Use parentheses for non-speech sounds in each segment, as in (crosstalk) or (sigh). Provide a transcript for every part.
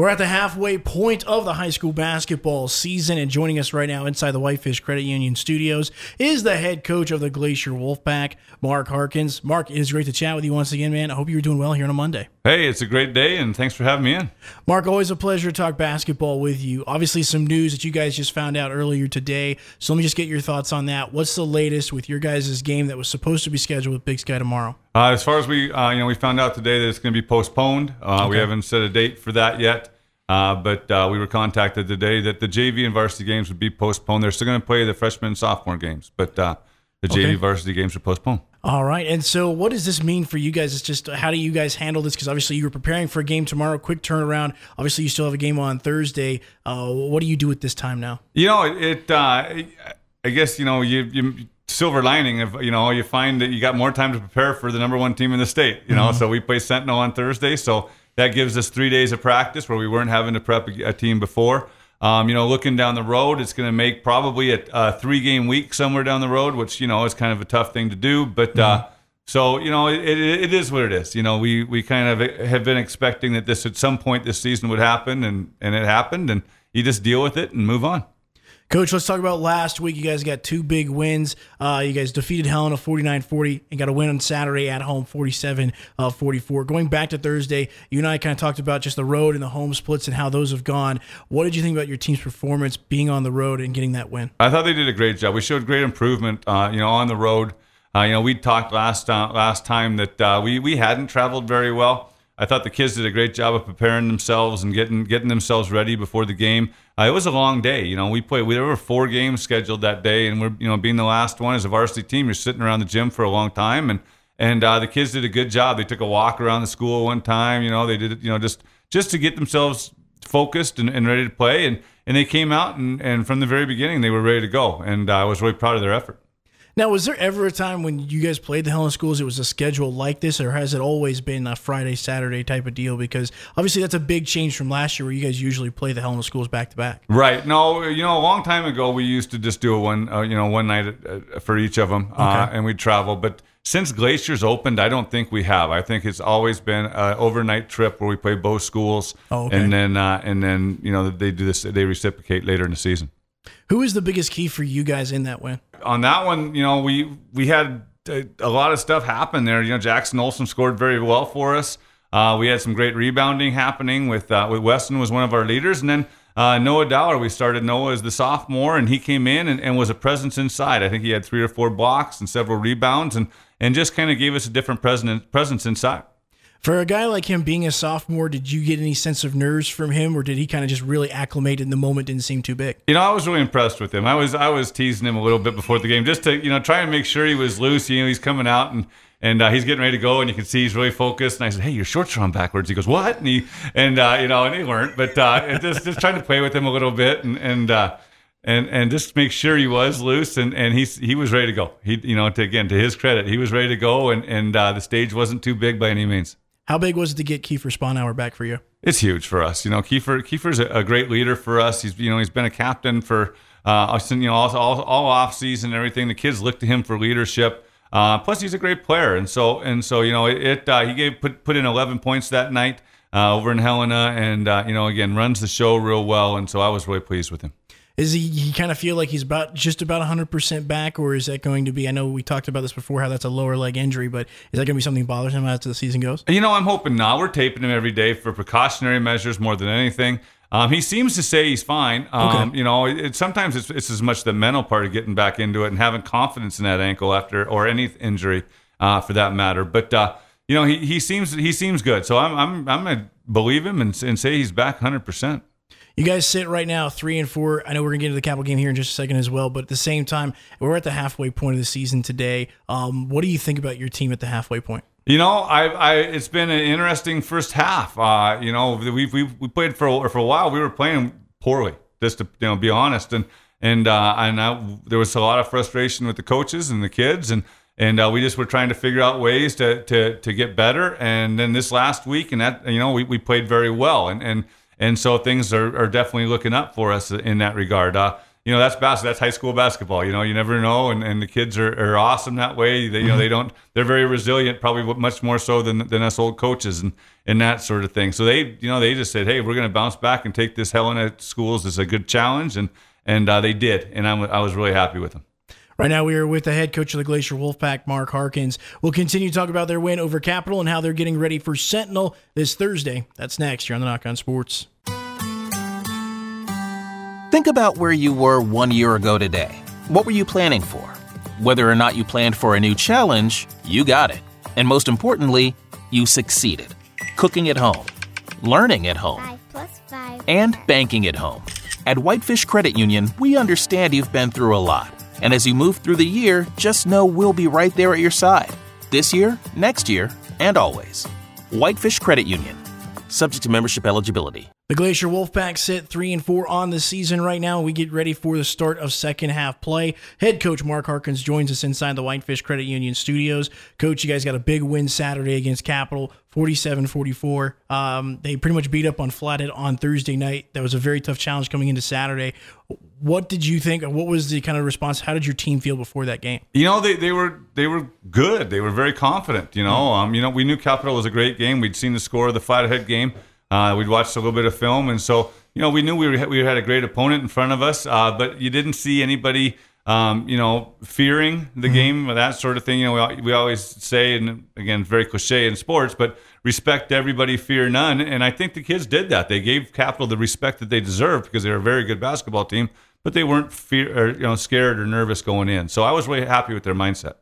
We're at the halfway point of the high school basketball season, and joining us right now inside the Whitefish Credit Union studios is the head coach of the Glacier Wolfpack, Mark Harkins. Mark, it is great to chat with you once again, man. I hope you're doing well here on a Monday. Hey, it's a great day, and thanks for having me in. Mark, always a pleasure to talk basketball with you. Obviously, some news that you guys just found out earlier today. So let me just get your thoughts on that. What's the latest with your guys' game that was supposed to be scheduled with Big Sky tomorrow? Uh, as far as we, uh, you know, we found out today that it's going to be postponed. Uh, okay. We haven't set a date for that yet. Uh, but uh, we were contacted today that the JV and varsity games would be postponed. They're still going to play the freshman and sophomore games, but uh, the JV varsity games are postponed. All right. And so, what does this mean for you guys? It's just how do you guys handle this? Because obviously, you were preparing for a game tomorrow, quick turnaround. Obviously, you still have a game on Thursday. Uh, what do you do at this time now? You know, it. Uh, I guess you know you. you silver lining of you know you find that you got more time to prepare for the number one team in the state you know mm-hmm. so we play sentinel on thursday so that gives us three days of practice where we weren't having to prep a, team before. Um, you know, looking down the road, it's going to make probably a, a, three game week somewhere down the road, which you know is kind of a tough thing to do. But uh, mm-hmm. uh, so you know, it, it, it is what it is. You know, we we kind of have been expecting that this at some point this season would happen, and and it happened, and you just deal with it and move on. Coach, let's talk about last week. You guys got two big wins. Uh, you guys defeated Helena 49 40 and got a win on Saturday at home 47 uh, 44. Going back to Thursday, you and I kind of talked about just the road and the home splits and how those have gone. What did you think about your team's performance being on the road and getting that win? I thought they did a great job. We showed great improvement, uh, you know, on the road. Uh, you know, we talked last uh, last time that uh, we we hadn't traveled very well. I thought the kids did a great job of preparing themselves and getting getting themselves ready before the game. Uh, it was a long day. You know, we played. We, there were four games scheduled that day, and we're you know being the last one as a varsity team, you're sitting around the gym for a long time, and and uh, the kids did a good job. They took a walk around the school one time. You know, they did you know just just to get themselves focused and, and ready to play, and and they came out and and from the very beginning they were ready to go, and uh, I was really proud of their effort. Now, was there ever a time when you guys played the Helena Schools? It was a schedule like this, or has it always been a Friday Saturday type of deal? Because obviously that's a big change from last year, where you guys usually play the Helena Schools back to back. Right. No, you know, a long time ago we used to just do a one, uh, you know, one night uh, for each of them, uh, and we'd travel. But since Glacier's opened, I don't think we have. I think it's always been an overnight trip where we play both schools, oh, okay. and then uh, and then you know they do this, they reciprocate later in the season. Who is the biggest key for you guys in that win? On that one, you know, we we had a, a lot of stuff happen there. You know, Jackson Olson scored very well for us. Uh, we had some great rebounding happening with uh, with Weston was one of our leaders, and then uh, Noah Dowler. We started Noah as the sophomore, and he came in and, and, was a presence inside. I think he had three or four blocks and several rebounds, and and just kind of gave us a different presence presence inside. For a guy like him being a sophomore, did you get any sense of nerves from him, or did he kind of just really acclimate in the moment? Didn't seem too big. You know, I was really impressed with him. I was I was teasing him a little bit before the game, just to you know try and make sure he was loose. You know, he's coming out and and uh, he's getting ready to go, and you can see he's really focused. And I said, "Hey, your shorts are on backwards." He goes, "What?" And he and uh, you know, and they weren't, but uh, just just trying to play with him a little bit and and. Uh, and and just make sure he was loose and and he he was ready to go. He you know to, again to his credit he was ready to go and and uh, the stage wasn't too big by any means. How big was it to get Kiefer Sponauer back for you? It's huge for us. You know, Kiefer Kiefer's a, a great leader for us. He's you know he's been a captain for uh, you know all, all, all off season and everything. The kids look to him for leadership. Uh, plus, he's a great player, and so and so you know it. it uh, he gave put put in 11 points that night uh, over in Helena, and uh, you know again runs the show real well, and so I was really pleased with him. Is he, he kind of feel like he's about just about 100% back, or is that going to be? I know we talked about this before, how that's a lower leg injury, but is that going to be something that bothers him as the season goes? You know, I'm hoping not. We're taping him every day for precautionary measures more than anything. Um, he seems to say he's fine. Um, okay. You know, it, sometimes it's, it's, as much the mental part of getting back into it and having confidence in that ankle after or any injury uh, for that matter. But uh, you know, he, he seems he seems good. So I'm I'm I'm gonna believe him and, and say he's back 100. You guys sit right now three and four. I know we're gonna get into the capital game here in just a second as well, but at the same time, we're at the halfway point of the season today. Um, what do you think about your team at the halfway point? You know, I, I, it's been an interesting first half. Uh, you know, we we we played for for a while. We were playing poorly, just to you know be honest, and and uh, and I, there was a lot of frustration with the coaches and the kids, and and uh, we just were trying to figure out ways to to to get better. And then this last week, and that you know, we, we played very well, and and and so things are, are definitely looking up for us in that regard. Uh, you know that's bas- that's high school basketball. You know, you never know, and, and the kids are, are awesome that way. They, you know, they don't they're very resilient, probably much more so than than us old coaches and and that sort of thing. So they you know they just said, hey, we're going to bounce back and take this Helena schools as a good challenge, and and uh, they did, and I'm, I was really happy with them. Right now, we are with the head coach of the Glacier Wolfpack, Mark Harkins. We'll continue to talk about their win over Capital and how they're getting ready for Sentinel this Thursday. That's next here on the Nach On Sports. Think about where you were one year ago today. What were you planning for? Whether or not you planned for a new challenge, you got it. And most importantly, you succeeded. Cooking at home, learning at home, Five plus five. and banking at home. At Whitefish Credit Union, we understand you've been through a lot. And as you move through the year, just know we'll be right there at your side. This year, next year, and always. Whitefish Credit Union. Subject to membership eligibility. The Glacier Wolfpack sit three and four on the season right now. We get ready for the start of second half play. Head coach Mark Harkins joins us inside the Whitefish Credit Union studios. Coach, you guys got a big win Saturday against Capital, 47-44. Um, they pretty much beat up on Flathead on Thursday night. That was a very tough challenge coming into Saturday. What did you think? What was the kind of response? How did your team feel before that game? You know, they, they were they were good. They were very confident. You know, um, you know, we knew Capital was a great game. We'd seen the score of the Flathead game. Uh, we'd watched a little bit of film, and so you know, we knew we were, we had a great opponent in front of us. Uh, but you didn't see anybody, um, you know, fearing the game or that sort of thing. You know, we, we always say, and again, very cliche in sports, but respect everybody, fear none. And I think the kids did that. They gave Capital the respect that they deserved because they were a very good basketball team, but they weren't fear or you know scared or nervous going in. So I was really happy with their mindset.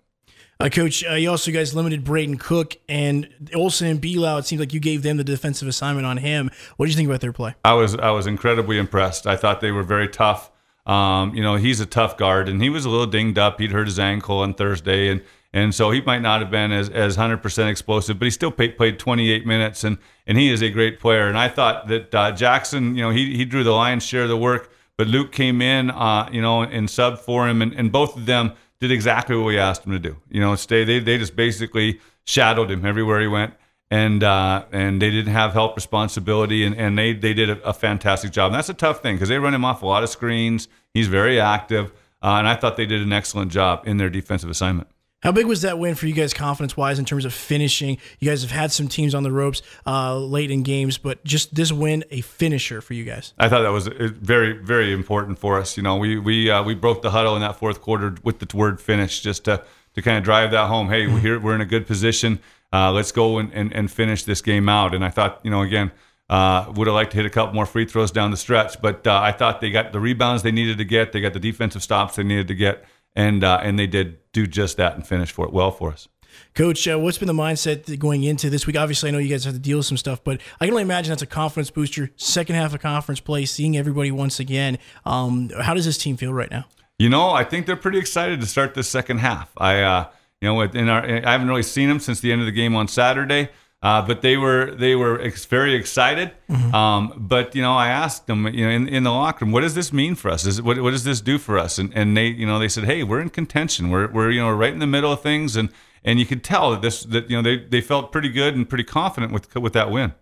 Uh, Coach, uh, you also guys limited Braden Cook and Olson and Belau. It seems like you gave them the defensive assignment on him. What do you think about their play? I was I was incredibly impressed. I thought they were very tough. Um, you know, he's a tough guard, and he was a little dinged up. He'd hurt his ankle on Thursday, and and so he might not have been as as hundred percent explosive, but he still played, played 28 minutes, and and he is a great player. And I thought that uh, Jackson, you know, he he drew the lion's share of the work, but Luke came in, uh, you know, and sub for him, and, and both of them did exactly what we asked them to do. You know, stay. They they just basically shadowed him everywhere he went and uh, and they didn't have help responsibility, and, and they they did a, a fantastic job. And that's a tough thing because they run him off a lot of screens. He's very active, uh, and I thought they did an excellent job in their defensive assignment. How big was that win for you guys, confidence wise, in terms of finishing? You guys have had some teams on the ropes uh, late in games, but just this win, a finisher for you guys. I thought that was uh, very, very important for us. You know, we we uh, we broke the huddle in that fourth quarter with the word finish, just to to kind of drive that home. Hey, we're here, we're in a good position. Uh, let's go and, and, and finish this game out. And I thought, you know, again, uh, would have liked to hit a couple more free throws down the stretch, but uh, I thought they got the rebounds they needed to get, they got the defensive stops they needed to get, and uh, and they did do just that and finish for it well for us. Coach, uh, what's been the mindset going into this week? Obviously, I know you guys have to deal with some stuff, but I can only imagine that's a confidence booster. Second half of conference play, seeing everybody once again. Um, how does this team feel right now? You know, I think they're pretty excited to start this second half. I, uh, you know, in our, I haven't really seen them since the end of the game on Saturday, uh, but they were they were ex- very excited. Um, but you know, I asked them, you know, in, in the locker room, what does this mean for us? Is it, what, what does this do for us? And and they, you know, they said, hey, we're in contention. We're we're you know right in the middle of things, and and you could tell that this that you know they they felt pretty good and pretty confident with with that win.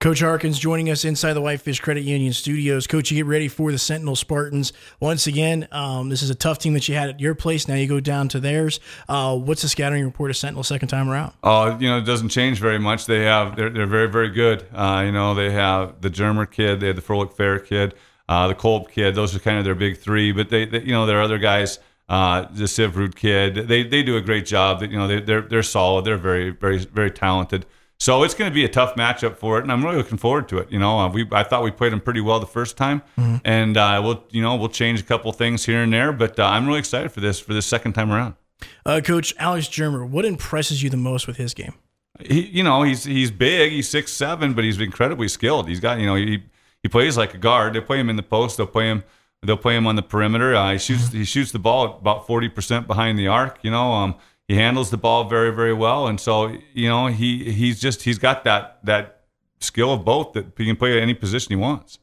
Coach Harkins joining us inside the Whitefish Credit Union studios. Coach, you get ready for the Sentinel Spartans. Once again, um, this is a tough team that you had at your place. Now you go down to theirs. Uh, what's the scattering report of Sentinel second time around? Oh, you know, it doesn't change very much. They have they're, they're very very good. Uh, you know, they have the Germer kid, they have the Frolic Fair kid, uh, the Kolb kid. Those are kind of their big three. But they, they you know, there are other guys. Uh, the Sivrud kid, they they do a great job. That you know, they, they're they're solid. They're very very very talented. So it's going to be a tough matchup for it, and I'm really looking forward to it. You know, uh, we I thought we played them pretty well the first time, and uh, we'll you know we'll change a couple things here and there, but uh, I'm really excited for this for this second time around. Uh, Coach Alex Germer, what impresses you the most with his game? he, you know, he's he's big. He's six seven, but he's incredibly skilled. He's got, you know, he he plays like a guard. They play him in the post. They'll play him. They'll play him on the perimeter. Uh, he shoots. He shoots the ball about forty percent behind the arc. You know, um, he handles the ball very very well, and so you know he he's just he's got that that skill of both that he can play at any position he wants.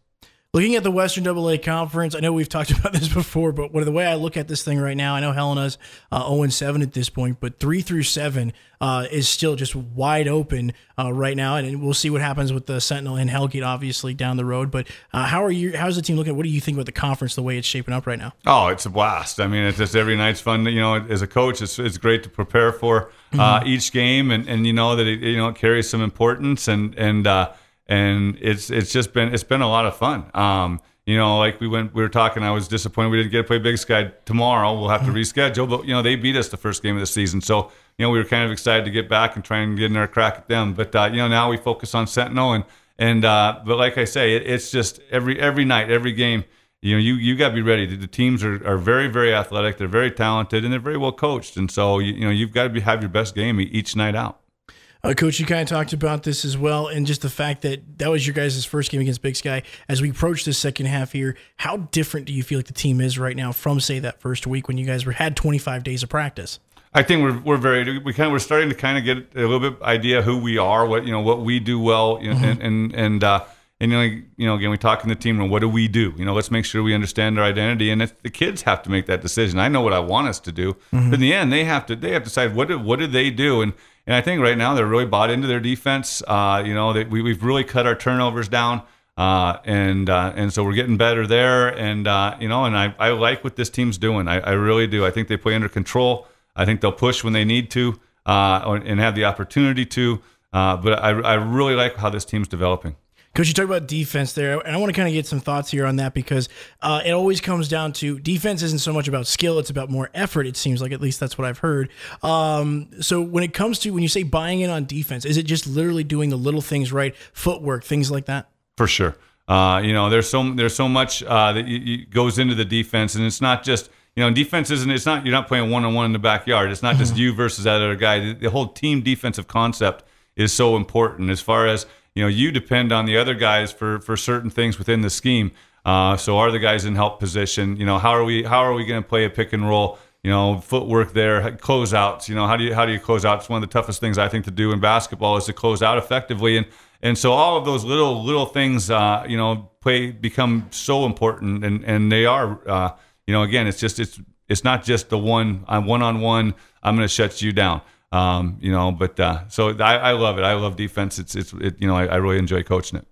Looking at the Western AA Conference, I know we've talked (laughs) about this before, but what the way I look at this thing right now, I know Helena's uh, 0 7 at this point, but 3 through 7 uh, is still just wide open uh, right now. And we'll see what happens with the Sentinel and Hellgate, obviously, down the road. But uh, how are you? How's the team looking? What do you think about the conference, the way it's shaping up right now? Oh, it's a blast. I mean, it's just every night's fun. You know, as a coach, it's, it's great to prepare for uh, mm-hmm. each game and, and you know that it, you know, it carries some importance and, and, uh, and it's it's just been it's been a lot of fun. Um, you know, like we went, we were talking. I was disappointed we didn't get to play Big Sky tomorrow. We'll have to reschedule, but you know they beat us the first game of the season, so you know we were kind of excited to get back and try and get in our crack at them. But uh, you know now we focus on Sentinel and and uh, but like I say, it, it's just every every night, every game. You know, you you got to be ready. The teams are, are very very athletic. They're very talented and they're very well coached. And so you, you know you've got to be, have your best game each night out. Uh, Coach, you kind of talked about this as well, and just the fact that that was your guys' first game against Big Sky. As we approach the second half here, how different do you feel like the team is right now from, say, that first week when you guys were had 25 days of practice? I think we're, we're very we kind of we're starting to kind of get a little bit idea who we are, what you know, what we do well, you know, mm-hmm. and and and, uh, and you know, you know, again, we talk in the team room. What do we do? You know, let's make sure we understand our identity, and if the kids have to make that decision. I know what I want us to do, mm-hmm. but in the end, they have to they have to decide what do, what do they do, and and I think right now they're really bought into their defense. Uh, you know, they, we, we've really cut our turnovers down. Uh, and uh, and so we're getting better there, and uh, you know, and I, I like what this team's doing. I, I really do. I think they play under control. I think they'll push when they need to, uh, and have the opportunity to. Uh, but I, I really like how this team's developing. Coach, you talk about defense there, and I want to kind of get some thoughts here on that because uh, it always comes down to defense isn't so much about skill; it's about more effort. It seems like, at least that's what I've heard. Um, so when it comes to when you say buying in on defense, is it just literally doing the little things right, footwork, things like that? For sure. Uh, you know, there's so there's so much uh, that you, you goes into the defense, and it's not just you know, defense isn't. It's not. You're not playing one on one in the backyard. It's not just you versus that other guy. The, the whole team defensive concept is so important as far as you know you depend on the other guys for for certain things within the scheme. Uh, so are the guys in help position? You know how are we how are we going to play a pick and roll? You know footwork there, closeouts. You know how do you how do you close out? It's one of the toughest things I think to do in basketball is to close out effectively and. And so all of those little little things, uh, you know, play become so important, and and they are, uh, you know, again, it's just it's it's not just the one I'm one on one. I'm going to shut you down. Um, you know, but uh, so I, I, love it. I love defense. It's it's it, you know I, I, really enjoy coaching it.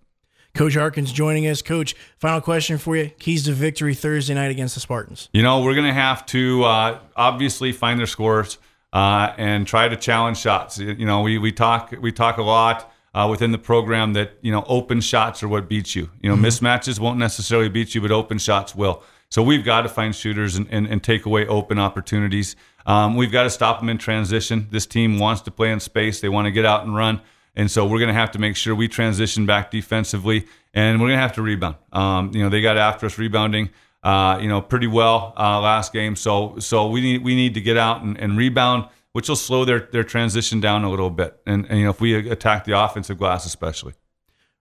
Coach Harkins joining us. Coach, final question for you: Keys to victory Thursday night against the Spartans. You know, we're going to have to uh, obviously find their scores uh, and try to challenge shots. You know, we we talk we talk a lot. Uh, within the program, that you know, open shots are what beats you. You know, mm-hmm. mismatches won't necessarily beat you, but open shots will. So we've got to find shooters and, and, and take away open opportunities. Um, we've got to stop them in transition. This team wants to play in space. They want to get out and run. And so we're going to have to make sure we transition back defensively, and we're going to have to rebound. Um, you know, they got after us rebounding, uh, you know, pretty well uh, last game. So so we need we need to get out and, and, rebound, which will slow their their transition down a little bit. And, and you know, if we attack the offensive glass, especially.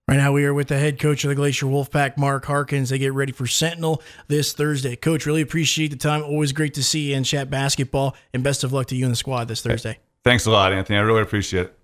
Right now, we are with the head coach of the Glacier Wolfpack, Mark Harkins. They get ready for Sentinel this Thursday. Coach, really appreciate the time. Always great to see you and chat basketball, and best of luck to you and the squad this Thursday. Thanks a lot, Anthony. I really appreciate it.